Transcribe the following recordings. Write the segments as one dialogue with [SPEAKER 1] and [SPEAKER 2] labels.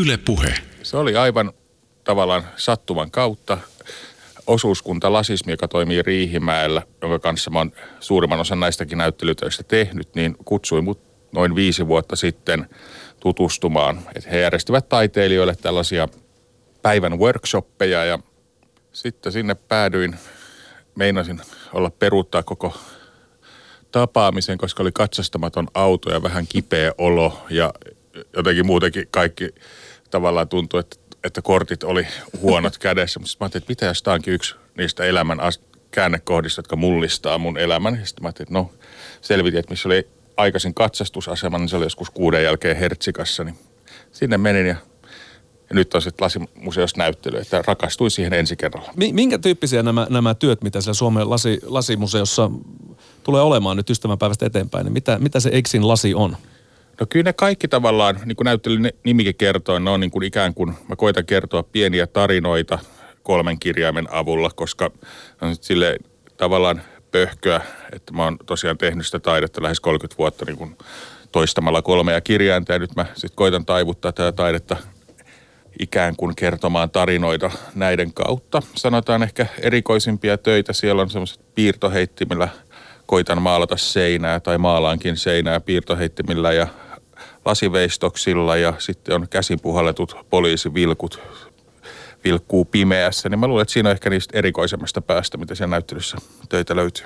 [SPEAKER 1] Yle Puhe.
[SPEAKER 2] Se oli aivan tavallaan sattuman kautta osuuskunta Lasismi, joka toimii Riihimäellä, jonka kanssa mä oon suurimman osan näistäkin näyttelytöistä tehnyt, niin kutsui mut noin viisi vuotta sitten tutustumaan. Että he järjestivät taiteilijoille tällaisia päivän workshoppeja ja sitten sinne päädyin. Meinasin olla peruuttaa koko tapaamisen, koska oli katsastamaton auto ja vähän kipeä olo ja jotenkin muutenkin kaikki tavallaan tuntui, että, että kortit oli huonot kädessä. Mutta mä ajattelin, että mitä jos tämä onkin yksi niistä elämän käännekohdista, jotka mullistaa mun elämän. Ja sitten mä ajattelin, että no selvitin, että missä oli aikaisin katsastusasema, niin se oli joskus kuuden jälkeen Hertsikassa. Niin sinne menin ja ja nyt on sitten lasimuseossa näyttely, että rakastuin siihen ensi kerralla.
[SPEAKER 3] Minkä tyyppisiä nämä, nämä työt, mitä siellä Suomen lasi, lasimuseossa tulee olemaan nyt ystävänpäivästä eteenpäin, niin mitä, mitä se Exin lasi on?
[SPEAKER 2] No kyllä ne kaikki tavallaan, niin kuin näyttelyn nimikin kertoo, ne on niin kuin ikään kuin, mä koitan kertoa pieniä tarinoita kolmen kirjaimen avulla, koska on sille tavallaan pöhköä, että mä oon tosiaan tehnyt sitä taidetta lähes 30 vuotta niin kuin toistamalla kolmea kirjainta ja nyt mä sitten koitan taivuttaa tätä taidetta ikään kuin kertomaan tarinoita näiden kautta. Sanotaan ehkä erikoisimpia töitä. Siellä on semmoiset piirtoheittimillä koitan maalata seinää tai maalaankin seinää piirtoheittimillä ja lasiveistoksilla ja sitten on käsipuhalletut poliisivilkut vilkkuu pimeässä, niin mä luulen, että siinä on ehkä niistä erikoisemmasta päästä, mitä siellä näyttelyssä töitä löytyy.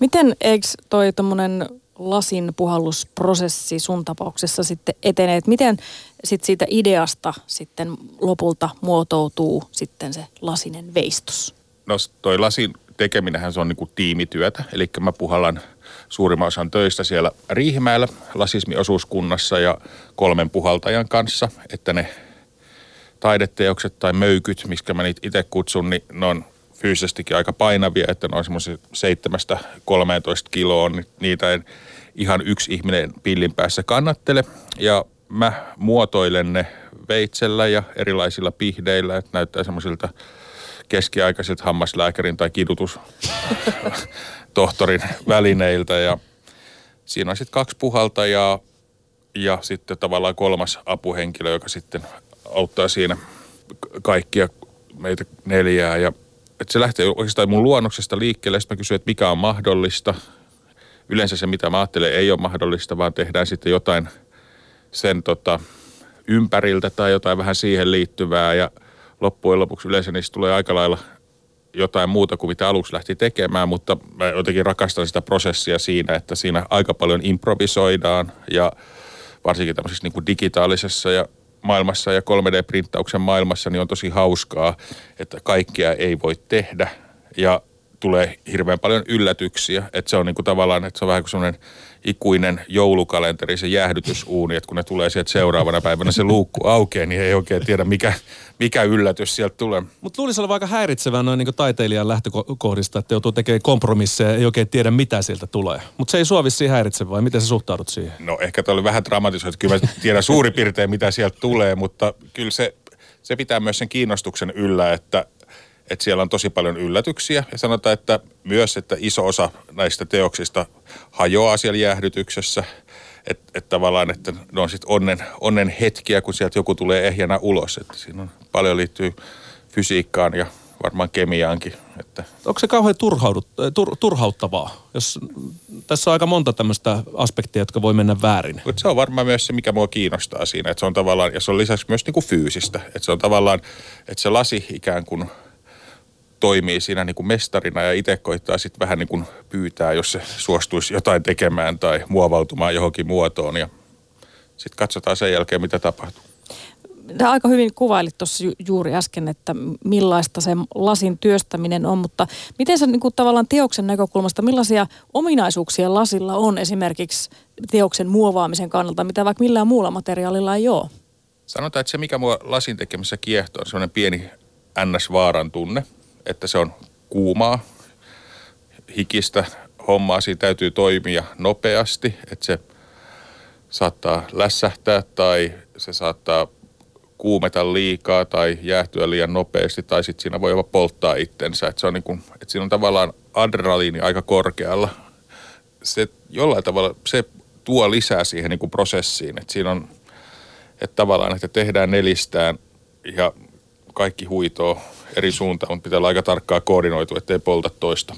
[SPEAKER 4] Miten eikö toi tuommoinen lasin puhallusprosessi sun tapauksessa sitten etenee? Että miten sit siitä ideasta sitten lopulta muotoutuu sitten se lasinen veistos?
[SPEAKER 2] No toi lasin tekeminenhän se on niinku tiimityötä, eli mä puhallan suurimman osan töistä siellä Riihimäellä lasismiosuuskunnassa ja kolmen puhaltajan kanssa, että ne taideteokset tai möykyt, miksi mä niitä itse kutsun, niin ne on fyysisestikin aika painavia, että ne on semmoisia 7-13 kiloa, niin niitä ei ihan yksi ihminen pillin päässä kannattele. Ja mä muotoilen ne veitsellä ja erilaisilla pihdeillä, että näyttää semmoisilta keskiaikaisilta hammaslääkärin tai kidutustohtorin välineiltä. Ja siinä on sitten kaksi puhaltajaa ja sitten tavallaan kolmas apuhenkilö, joka sitten auttaa siinä kaikkia meitä neljää. Ja että se lähtee oikeastaan mun luonnoksesta liikkeelle. Sitten mä kysyin, että mikä on mahdollista. Yleensä se, mitä mä ajattelen, ei ole mahdollista, vaan tehdään sitten jotain sen tota, ympäriltä tai jotain vähän siihen liittyvää. Ja loppujen lopuksi yleensä niistä tulee aika lailla jotain muuta kuin mitä aluksi lähti tekemään, mutta mä jotenkin rakastan sitä prosessia siinä, että siinä aika paljon improvisoidaan ja varsinkin tämmöisessä niin kuin digitaalisessa ja maailmassa ja 3D-printtauksen maailmassa niin on tosi hauskaa, että kaikkea ei voi tehdä ja tulee hirveän paljon yllätyksiä. Että se on niin kuin tavallaan, että se on vähän kuin semmoinen ikuinen joulukalenteri, se jäähdytysuuni, että kun ne tulee sieltä seuraavana päivänä se luukku aukeaa, niin ei oikein tiedä mikä, mikä yllätys sieltä tulee.
[SPEAKER 3] Mutta luulisi olla aika häiritsevää noin niin taiteilijan lähtökohdista, että joutuu tekemään kompromisseja ja ei oikein tiedä mitä sieltä tulee. Mutta se ei sua vissiin häiritse vai miten sä suhtaudut siihen?
[SPEAKER 2] No ehkä tämä oli vähän dramatisoitu, kyllä mä tiedän suurin piirtein mitä sieltä tulee, mutta kyllä se, se pitää myös sen kiinnostuksen yllä, että että siellä on tosi paljon yllätyksiä ja sanotaan, että myös, että iso osa näistä teoksista hajoaa siellä jäähdytyksessä. Että et tavallaan, että ne on sitten onnen, onnen hetkiä, kun sieltä joku tulee ehjänä ulos. Että siinä on paljon liittyy fysiikkaan ja varmaan kemiaankin. Että.
[SPEAKER 3] Onko se kauhean turhaudut, tur, turhauttavaa, jos tässä on aika monta tämmöistä aspektia, jotka voi mennä väärin?
[SPEAKER 2] Mut se on varmaan myös se, mikä mua kiinnostaa siinä, että se on tavallaan, ja se on lisäksi myös niinku fyysistä, että se on tavallaan, että se lasi ikään kuin – toimii siinä niin kuin mestarina ja itse koittaa sitten vähän niin kuin pyytää, jos se suostuisi jotain tekemään tai muovautumaan johonkin muotoon ja sitten katsotaan sen jälkeen, mitä tapahtuu.
[SPEAKER 4] Tämä aika hyvin kuvailit tuossa ju- juuri äsken, että millaista se lasin työstäminen on, mutta miten se niin kuin tavallaan teoksen näkökulmasta, millaisia ominaisuuksia lasilla on esimerkiksi teoksen muovaamisen kannalta, mitä vaikka millään muulla materiaalilla ei ole?
[SPEAKER 2] Sanotaan, että se mikä mua lasin tekemisessä kiehtoo on sellainen pieni ns-vaaran tunne – että se on kuumaa, hikistä hommaa, siinä täytyy toimia nopeasti, että se saattaa lässähtää tai se saattaa kuumeta liikaa tai jäähtyä liian nopeasti tai sitten siinä voi jopa polttaa itsensä. Että, se on niin kuin, että siinä on tavallaan adrenaliini aika korkealla. Se jollain tavalla, se tuo lisää siihen niin kuin prosessiin. Että siinä on, Että tavallaan, että tehdään nelistään ja kaikki huitoo eri suuntaan, mutta pitää olla aika tarkkaa koordinoitu, ettei polta toista.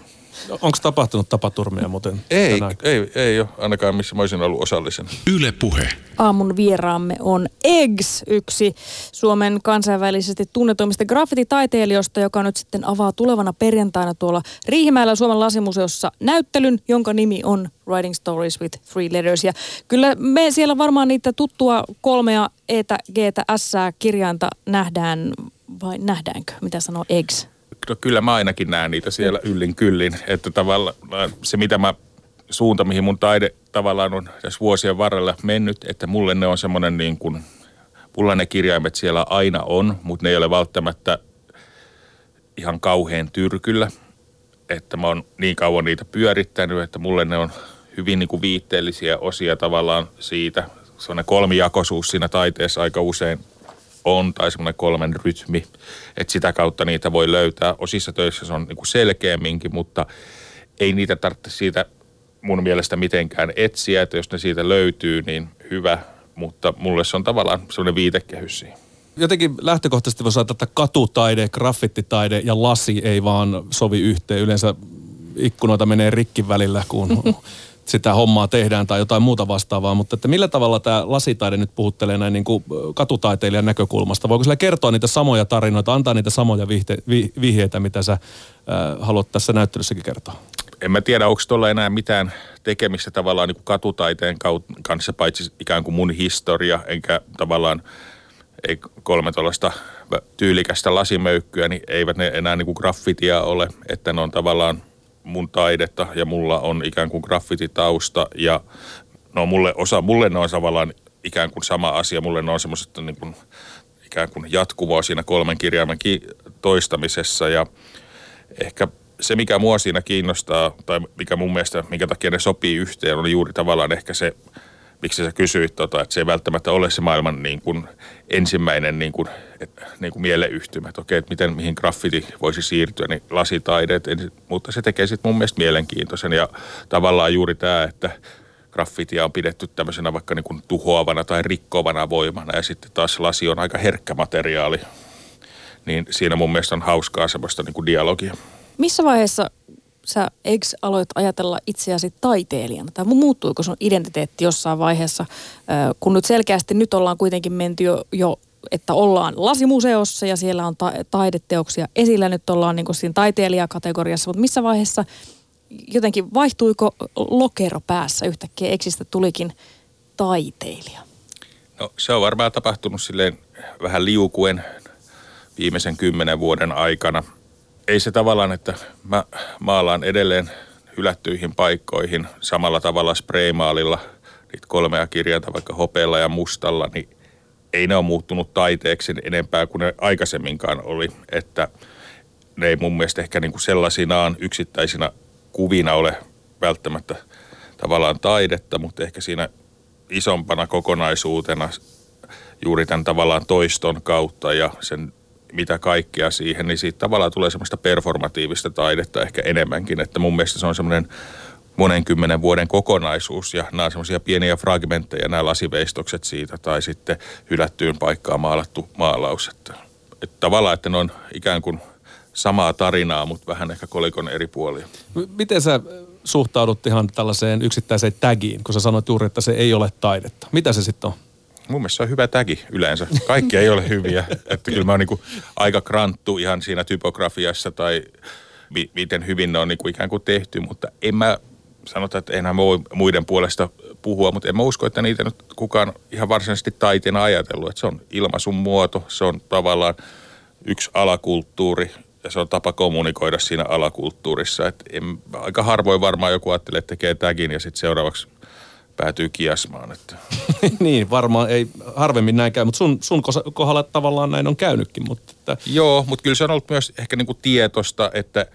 [SPEAKER 3] Onko tapahtunut tapaturmia muuten
[SPEAKER 2] Ei,
[SPEAKER 3] tänään?
[SPEAKER 2] ei, ei ole ainakaan missä mä olisin ollut osallisen.
[SPEAKER 1] Yle Puhe.
[SPEAKER 4] Aamun vieraamme on Eggs, yksi Suomen kansainvälisesti tunnetuimmista graffititaiteilijoista, joka nyt sitten avaa tulevana perjantaina tuolla Riihimäellä Suomen lasimuseossa näyttelyn, jonka nimi on Writing Stories with Three Letters. Ja kyllä me siellä varmaan niitä tuttua kolmea Etä, Gtä, S kirjainta nähdään, vai nähdäänkö? Mitä sanoo Eggs?
[SPEAKER 2] No kyllä mä ainakin näen niitä siellä yllin kyllin, että tavallaan se mitä mä suunta, mihin mun taide tavallaan on tässä vuosien varrella mennyt, että mulle ne on semmoinen niin kuin, mulla ne kirjaimet siellä aina on, mutta ne ei ole välttämättä ihan kauhean tyrkyllä, että mä oon niin kauan niitä pyörittänyt, että mulle ne on hyvin niin kuin viitteellisiä osia tavallaan siitä. Sellainen kolmijakoisuus siinä taiteessa aika usein on, tai semmoinen kolmen rytmi, että sitä kautta niitä voi löytää. Osissa töissä se on niin kuin selkeämminkin, mutta ei niitä tarvitse siitä mun mielestä mitenkään etsiä, että jos ne siitä löytyy, niin hyvä, mutta mulle se on tavallaan semmoinen viitekehys siihen.
[SPEAKER 3] Jotenkin lähtökohtaisesti voisi ajatella, että katutaide, graffititaide ja lasi ei vaan sovi yhteen. Yleensä ikkunoita menee rikki välillä, kun sitä hommaa tehdään tai jotain muuta vastaavaa. Mutta että millä tavalla tämä lasitaide nyt puhuttelee näin niin kuin katutaiteilijan näkökulmasta? Voiko sillä kertoa niitä samoja tarinoita, antaa niitä samoja vihte, vi, vihjeitä, mitä sä äh, haluat tässä näyttelyssäkin kertoa?
[SPEAKER 2] en mä tiedä, onko tuolla enää mitään tekemistä tavallaan niin kuin katutaiteen kanssa, paitsi ikään kuin mun historia, enkä tavallaan ei kolme tuollaista tyylikästä lasimöykkyä, niin eivät ne enää niin kuin graffitia ole, että ne on tavallaan mun taidetta ja mulla on ikään kuin graffititausta ja no mulle, osa, mulle ne on tavallaan ikään kuin sama asia, mulle ne on semmoiset niin kuin, ikään kuin jatkumoa siinä kolmen kirjaimen toistamisessa ja ehkä se, mikä mua siinä kiinnostaa, tai mikä mun mielestä, minkä takia ne sopii yhteen, on juuri tavallaan ehkä se, miksi sä kysyit, tota, että se ei välttämättä ole se maailman niin kuin ensimmäinen niin kuin, et, niin kuin mieleyhtymä, että okei, että miten, mihin graffiti voisi siirtyä, niin lasitaideet, mutta se tekee sitten mun mielestä mielenkiintoisen ja tavallaan juuri tämä, että graffitia on pidetty tämmöisenä vaikka niin kuin tuhoavana tai rikkovana voimana ja sitten taas lasi on aika herkkä materiaali, niin siinä mun mielestä on hauskaa semmoista niin kuin dialogia.
[SPEAKER 4] Missä vaiheessa sä ex aloit ajatella itseäsi taiteilijana? Tai muuttuiko sun identiteetti jossain vaiheessa, kun nyt selkeästi nyt ollaan kuitenkin menty jo, jo että ollaan lasimuseossa ja siellä on ta- taideteoksia esillä. Nyt ollaan niin siinä taiteilijakategoriassa, mutta missä vaiheessa jotenkin vaihtuiko lokero päässä yhtäkkiä eksistä tulikin taiteilija?
[SPEAKER 2] No se on varmaan tapahtunut silleen vähän liukuen viimeisen kymmenen vuoden aikana – ei se tavallaan, että mä maalaan edelleen hylättyihin paikkoihin samalla tavalla spraymaalilla niitä kolmea kirjainta vaikka hopeella ja mustalla, niin ei ne ole muuttunut taiteeksi enempää kuin ne aikaisemminkaan oli, että ne ei mun mielestä ehkä niin kuin sellaisinaan yksittäisinä kuvina ole välttämättä tavallaan taidetta, mutta ehkä siinä isompana kokonaisuutena juuri tämän tavallaan toiston kautta ja sen mitä kaikkea siihen, niin siitä tavallaan tulee semmoista performatiivista taidetta ehkä enemmänkin. Että mun mielestä se on semmoinen monen kymmenen vuoden kokonaisuus ja nämä on semmoisia pieniä fragmentteja, nämä lasiveistokset siitä tai sitten hylättyyn paikkaan maalattu maalaus. Että, että tavallaan, että ne on ikään kuin samaa tarinaa, mutta vähän ehkä kolikon eri puolia.
[SPEAKER 3] Miten sä suhtaudut ihan tällaiseen yksittäiseen tagiin, kun sä sanoit juuri, että se ei ole taidetta? Mitä se sitten on?
[SPEAKER 2] Mun mielestä se on hyvä tägi yleensä. Kaikki ei ole hyviä. Että kyllä mä oon niin aika kranttu ihan siinä typografiassa tai mi- miten hyvin ne on niin kuin ikään kuin tehty, mutta en mä sanota, että enää voi muiden puolesta puhua, mutta en mä usko, että niitä nyt kukaan ihan varsinaisesti taiteena ajatellut. Että se on ilmaisun muoto, se on tavallaan yksi alakulttuuri ja se on tapa kommunikoida siinä alakulttuurissa. Että en, aika harvoin varmaan joku ajattelee, että tekee tagin ja sitten seuraavaksi päätyy kiasmaan. Että.
[SPEAKER 3] niin, varmaan ei harvemmin näin käy, mutta sun, sun kohdalla tavallaan näin on käynytkin. Mutta että...
[SPEAKER 2] Joo, mutta kyllä se on ollut myös ehkä niin kuin tietosta, että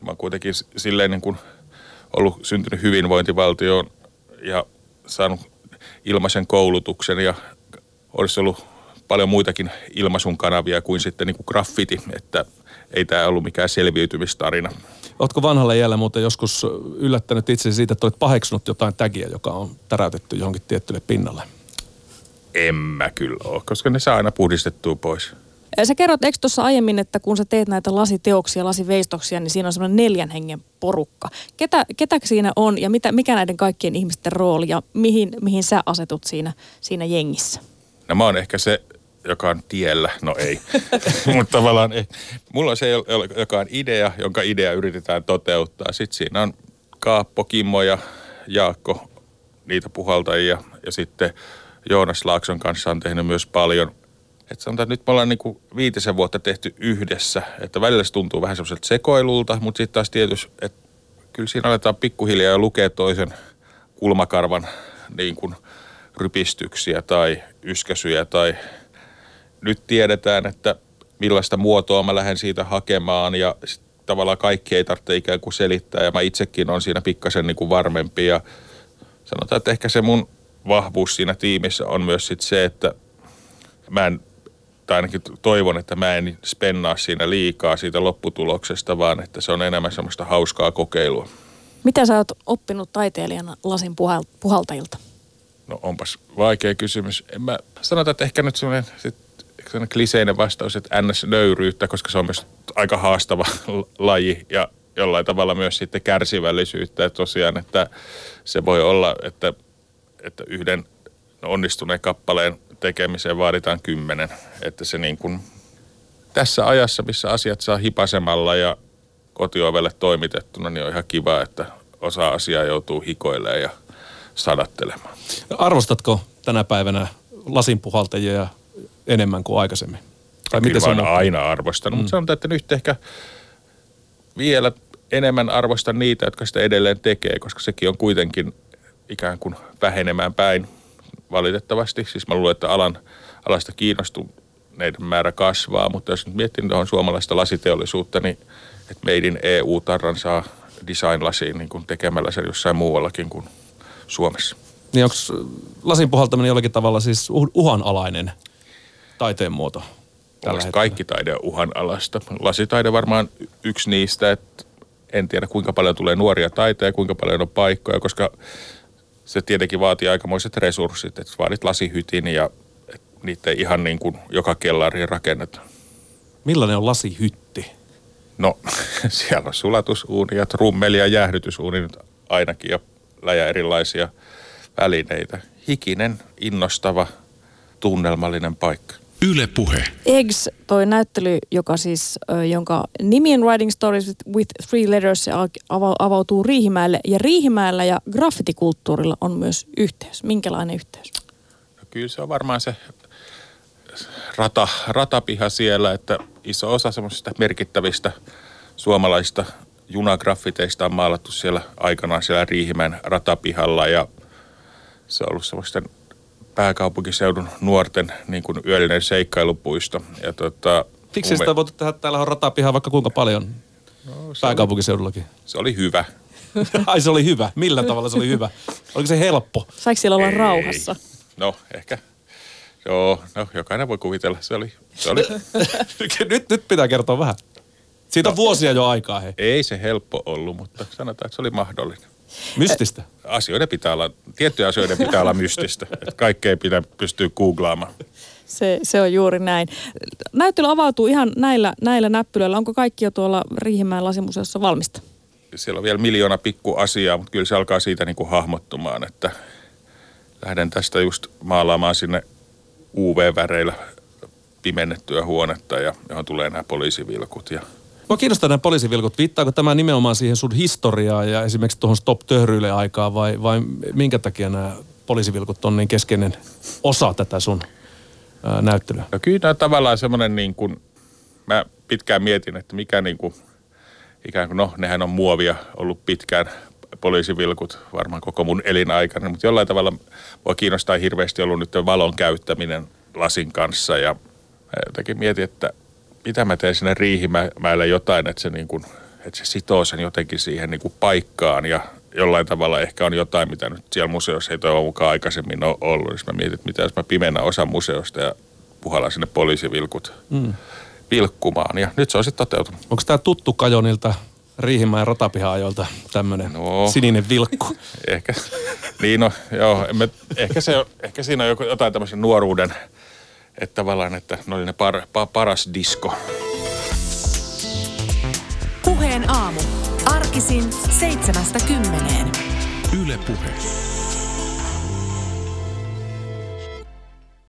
[SPEAKER 2] mä oon kuitenkin silleen niin kuin ollut syntynyt hyvinvointivaltioon ja saanut ilmaisen koulutuksen ja olisi ollut paljon muitakin ilmaisun kanavia kuin sitten niin kuin graffiti, että ei tämä ollut mikään selviytymistarina.
[SPEAKER 3] Oletko vanhalla iällä muuten joskus yllättänyt itse siitä, että olet paheksunut jotain tägiä, joka on täräytetty johonkin tiettylle pinnalle?
[SPEAKER 2] En mä kyllä ole, koska ne saa aina puhdistettua pois.
[SPEAKER 4] Sä kerrot, eikö tuossa aiemmin, että kun sä teet näitä lasiteoksia, lasiveistoksia, niin siinä on semmoinen neljän hengen porukka. Ketä, ketä siinä on ja mitä, mikä näiden kaikkien ihmisten rooli ja mihin, mihin sä asetut siinä, siinä jengissä?
[SPEAKER 2] No mä oon ehkä se, joka on tiellä. No ei. Mutta tavallaan ei. Mulla on se, joka on idea, jonka idea yritetään toteuttaa. Sitten siinä on Kaappo, Kimmo ja Jaakko, niitä puhaltajia. Ja sitten Joonas Laakson kanssa on tehnyt myös paljon että sanotaan, että nyt me ollaan niin kuin viitisen vuotta tehty yhdessä, että välillä se tuntuu vähän semmoiselta sekoilulta, mutta sitten taas tietysti, että kyllä siinä aletaan pikkuhiljaa lukea toisen kulmakarvan niin kuin rypistyksiä tai yskäsyjä tai nyt tiedetään, että millaista muotoa mä lähden siitä hakemaan ja tavallaan kaikki ei tarvitse ikään kuin selittää ja mä itsekin on siinä pikkasen niin kuin varmempi ja sanotaan, että ehkä se mun vahvuus siinä tiimissä on myös sit se, että mä en tai ainakin toivon, että mä en spennaa siinä liikaa siitä lopputuloksesta, vaan että se on enemmän semmoista hauskaa kokeilua.
[SPEAKER 4] Mitä sä oot oppinut taiteilijana lasin puhaltajilta?
[SPEAKER 2] No onpas vaikea kysymys. En mä sanota, että ehkä nyt semmoinen, semmoinen kliseinen vastaus, että ns. nöyryyttä, koska se on myös aika haastava laji ja jollain tavalla myös sitten kärsivällisyyttä. Että tosiaan, että se voi olla, että, että yhden onnistuneen kappaleen tekemiseen vaaditaan kymmenen. Että se niin kuin, tässä ajassa, missä asiat saa hipasemalla ja kotiovelle toimitettuna, niin on ihan kiva, että osa asiaa joutuu hikoilemaan ja sadattelemaan.
[SPEAKER 3] Arvostatko tänä päivänä lasinpuhaltajia enemmän kuin aikaisemmin?
[SPEAKER 2] Tai miten se on aina arvostanut, mm. mutta sanotaan, että nyt ehkä vielä enemmän arvostan niitä, jotka sitä edelleen tekee, koska sekin on kuitenkin ikään kuin vähenemään päin valitettavasti. Siis mä luulen, että alan, alasta kiinnostuneiden määrä kasvaa, mutta jos nyt miettii tuohon suomalaista lasiteollisuutta, niin että meidin EU-tarran saa design-lasiin niin kuin tekemällä sen jossain muuallakin kuin Suomessa.
[SPEAKER 3] Niin onko lasin puhaltaminen jollakin tavalla siis uhanalainen taiteen muoto?
[SPEAKER 2] kaikki taide on uhanalasta. Lasitaide varmaan yksi niistä, että en tiedä kuinka paljon tulee nuoria taiteja, kuinka paljon on paikkoja, koska se tietenkin vaatii aikamoiset resurssit, että vaadit lasihytin ja niitä ei ihan niin kuin joka kellariin rakenneta.
[SPEAKER 3] Millainen on lasihytti?
[SPEAKER 2] No, siellä on sulatusuuni ja trummeli ja jäähdytysuuni nyt ainakin ja läjä erilaisia välineitä. Hikinen, innostava, tunnelmallinen paikka.
[SPEAKER 1] Yle Puhe.
[SPEAKER 4] Eggs, toi näyttely, joka siis, jonka nimi on Writing Stories with, Three Letters, se avautuu Riihimäelle. Ja Riihimäellä ja graffitikulttuurilla on myös yhteys. Minkälainen yhteys?
[SPEAKER 2] No kyllä se on varmaan se rata, ratapiha siellä, että iso osa semmoisista merkittävistä suomalaista junagraffiteista on maalattu siellä aikanaan siellä Riihimäen ratapihalla ja se on ollut semmoisten pääkaupunkiseudun nuorten niin kuin yöllinen seikkailupuisto. Ja tota,
[SPEAKER 3] Miksi sitä voitu tehdä? Täällä on ratapiha vaikka kuinka paljon no, pääkaupunkiseudullakin.
[SPEAKER 2] Oli, se oli hyvä.
[SPEAKER 3] Ai se oli hyvä. Millä tavalla se oli hyvä? Oliko se helppo?
[SPEAKER 4] Saiko siellä olla Ei. rauhassa?
[SPEAKER 2] No ehkä. Joo, no jokainen voi kuvitella. Se oli... Se oli...
[SPEAKER 3] nyt, nyt pitää kertoa vähän. Siitä no, on vuosia jo aikaa. Hei.
[SPEAKER 2] Ei se helppo ollut, mutta sanotaan, että se oli mahdollinen.
[SPEAKER 3] Mystistä?
[SPEAKER 2] Asioiden pitää olla, tiettyjä asioiden pitää olla mystistä. Että kaikkea pitää pystyä googlaamaan.
[SPEAKER 4] Se, se on juuri näin. Näyttely avautuu ihan näillä, näillä näppylöillä. Onko kaikki jo tuolla Riihimäen lasimuseossa valmista?
[SPEAKER 2] Siellä on vielä miljoona pikku asiaa, mutta kyllä se alkaa siitä niin kuin hahmottumaan, että lähden tästä just maalaamaan sinne UV-väreillä pimennettyä huonetta, ja johon tulee nämä poliisivilkut ja
[SPEAKER 3] Mua kiinnostaa nämä poliisivilkut. Viittaako tämä nimenomaan siihen sun historiaa ja esimerkiksi tuohon Stop Töhryille aikaa vai, vai minkä takia nämä poliisivilkut on niin keskeinen osa tätä sun ää, näyttelyä?
[SPEAKER 2] No kyllä tavallaan semmoinen niin kuin, mä pitkään mietin, että mikä niin kuin, ikään kuin, no nehän on muovia ollut pitkään poliisivilkut varmaan koko mun elinaikana, mutta jollain tavalla voi kiinnostaa hirveästi ollut nyt valon käyttäminen lasin kanssa ja jotenkin mietin, että mitä mä teen sinne Riihimäelle jotain, että se, niin kuin, että se sitoo sen jotenkin siihen niin kuin paikkaan ja jollain tavalla ehkä on jotain, mitä nyt siellä museossa ei toivon mukaan aikaisemmin ole ollut. Niin mä mietin, että mitä jos mä pimennän osan museosta ja puhallan sinne poliisivilkut mm. vilkkumaan. Ja nyt se on sitten toteutunut.
[SPEAKER 3] Onko tämä tuttu Kajonilta Riihimäen ratapiha-ajoilta tämmöinen
[SPEAKER 2] No.
[SPEAKER 3] sininen vilkku.
[SPEAKER 2] Ehkä, niin no, joo, en mä, ehkä, se, ehkä siinä on joku, jotain tämmöisen nuoruuden, että tavallaan, että ne oli ne par, pa, paras disko.
[SPEAKER 4] Puheen aamu. Arkisin seitsemästä kymmeneen.
[SPEAKER 1] Yle Puhe.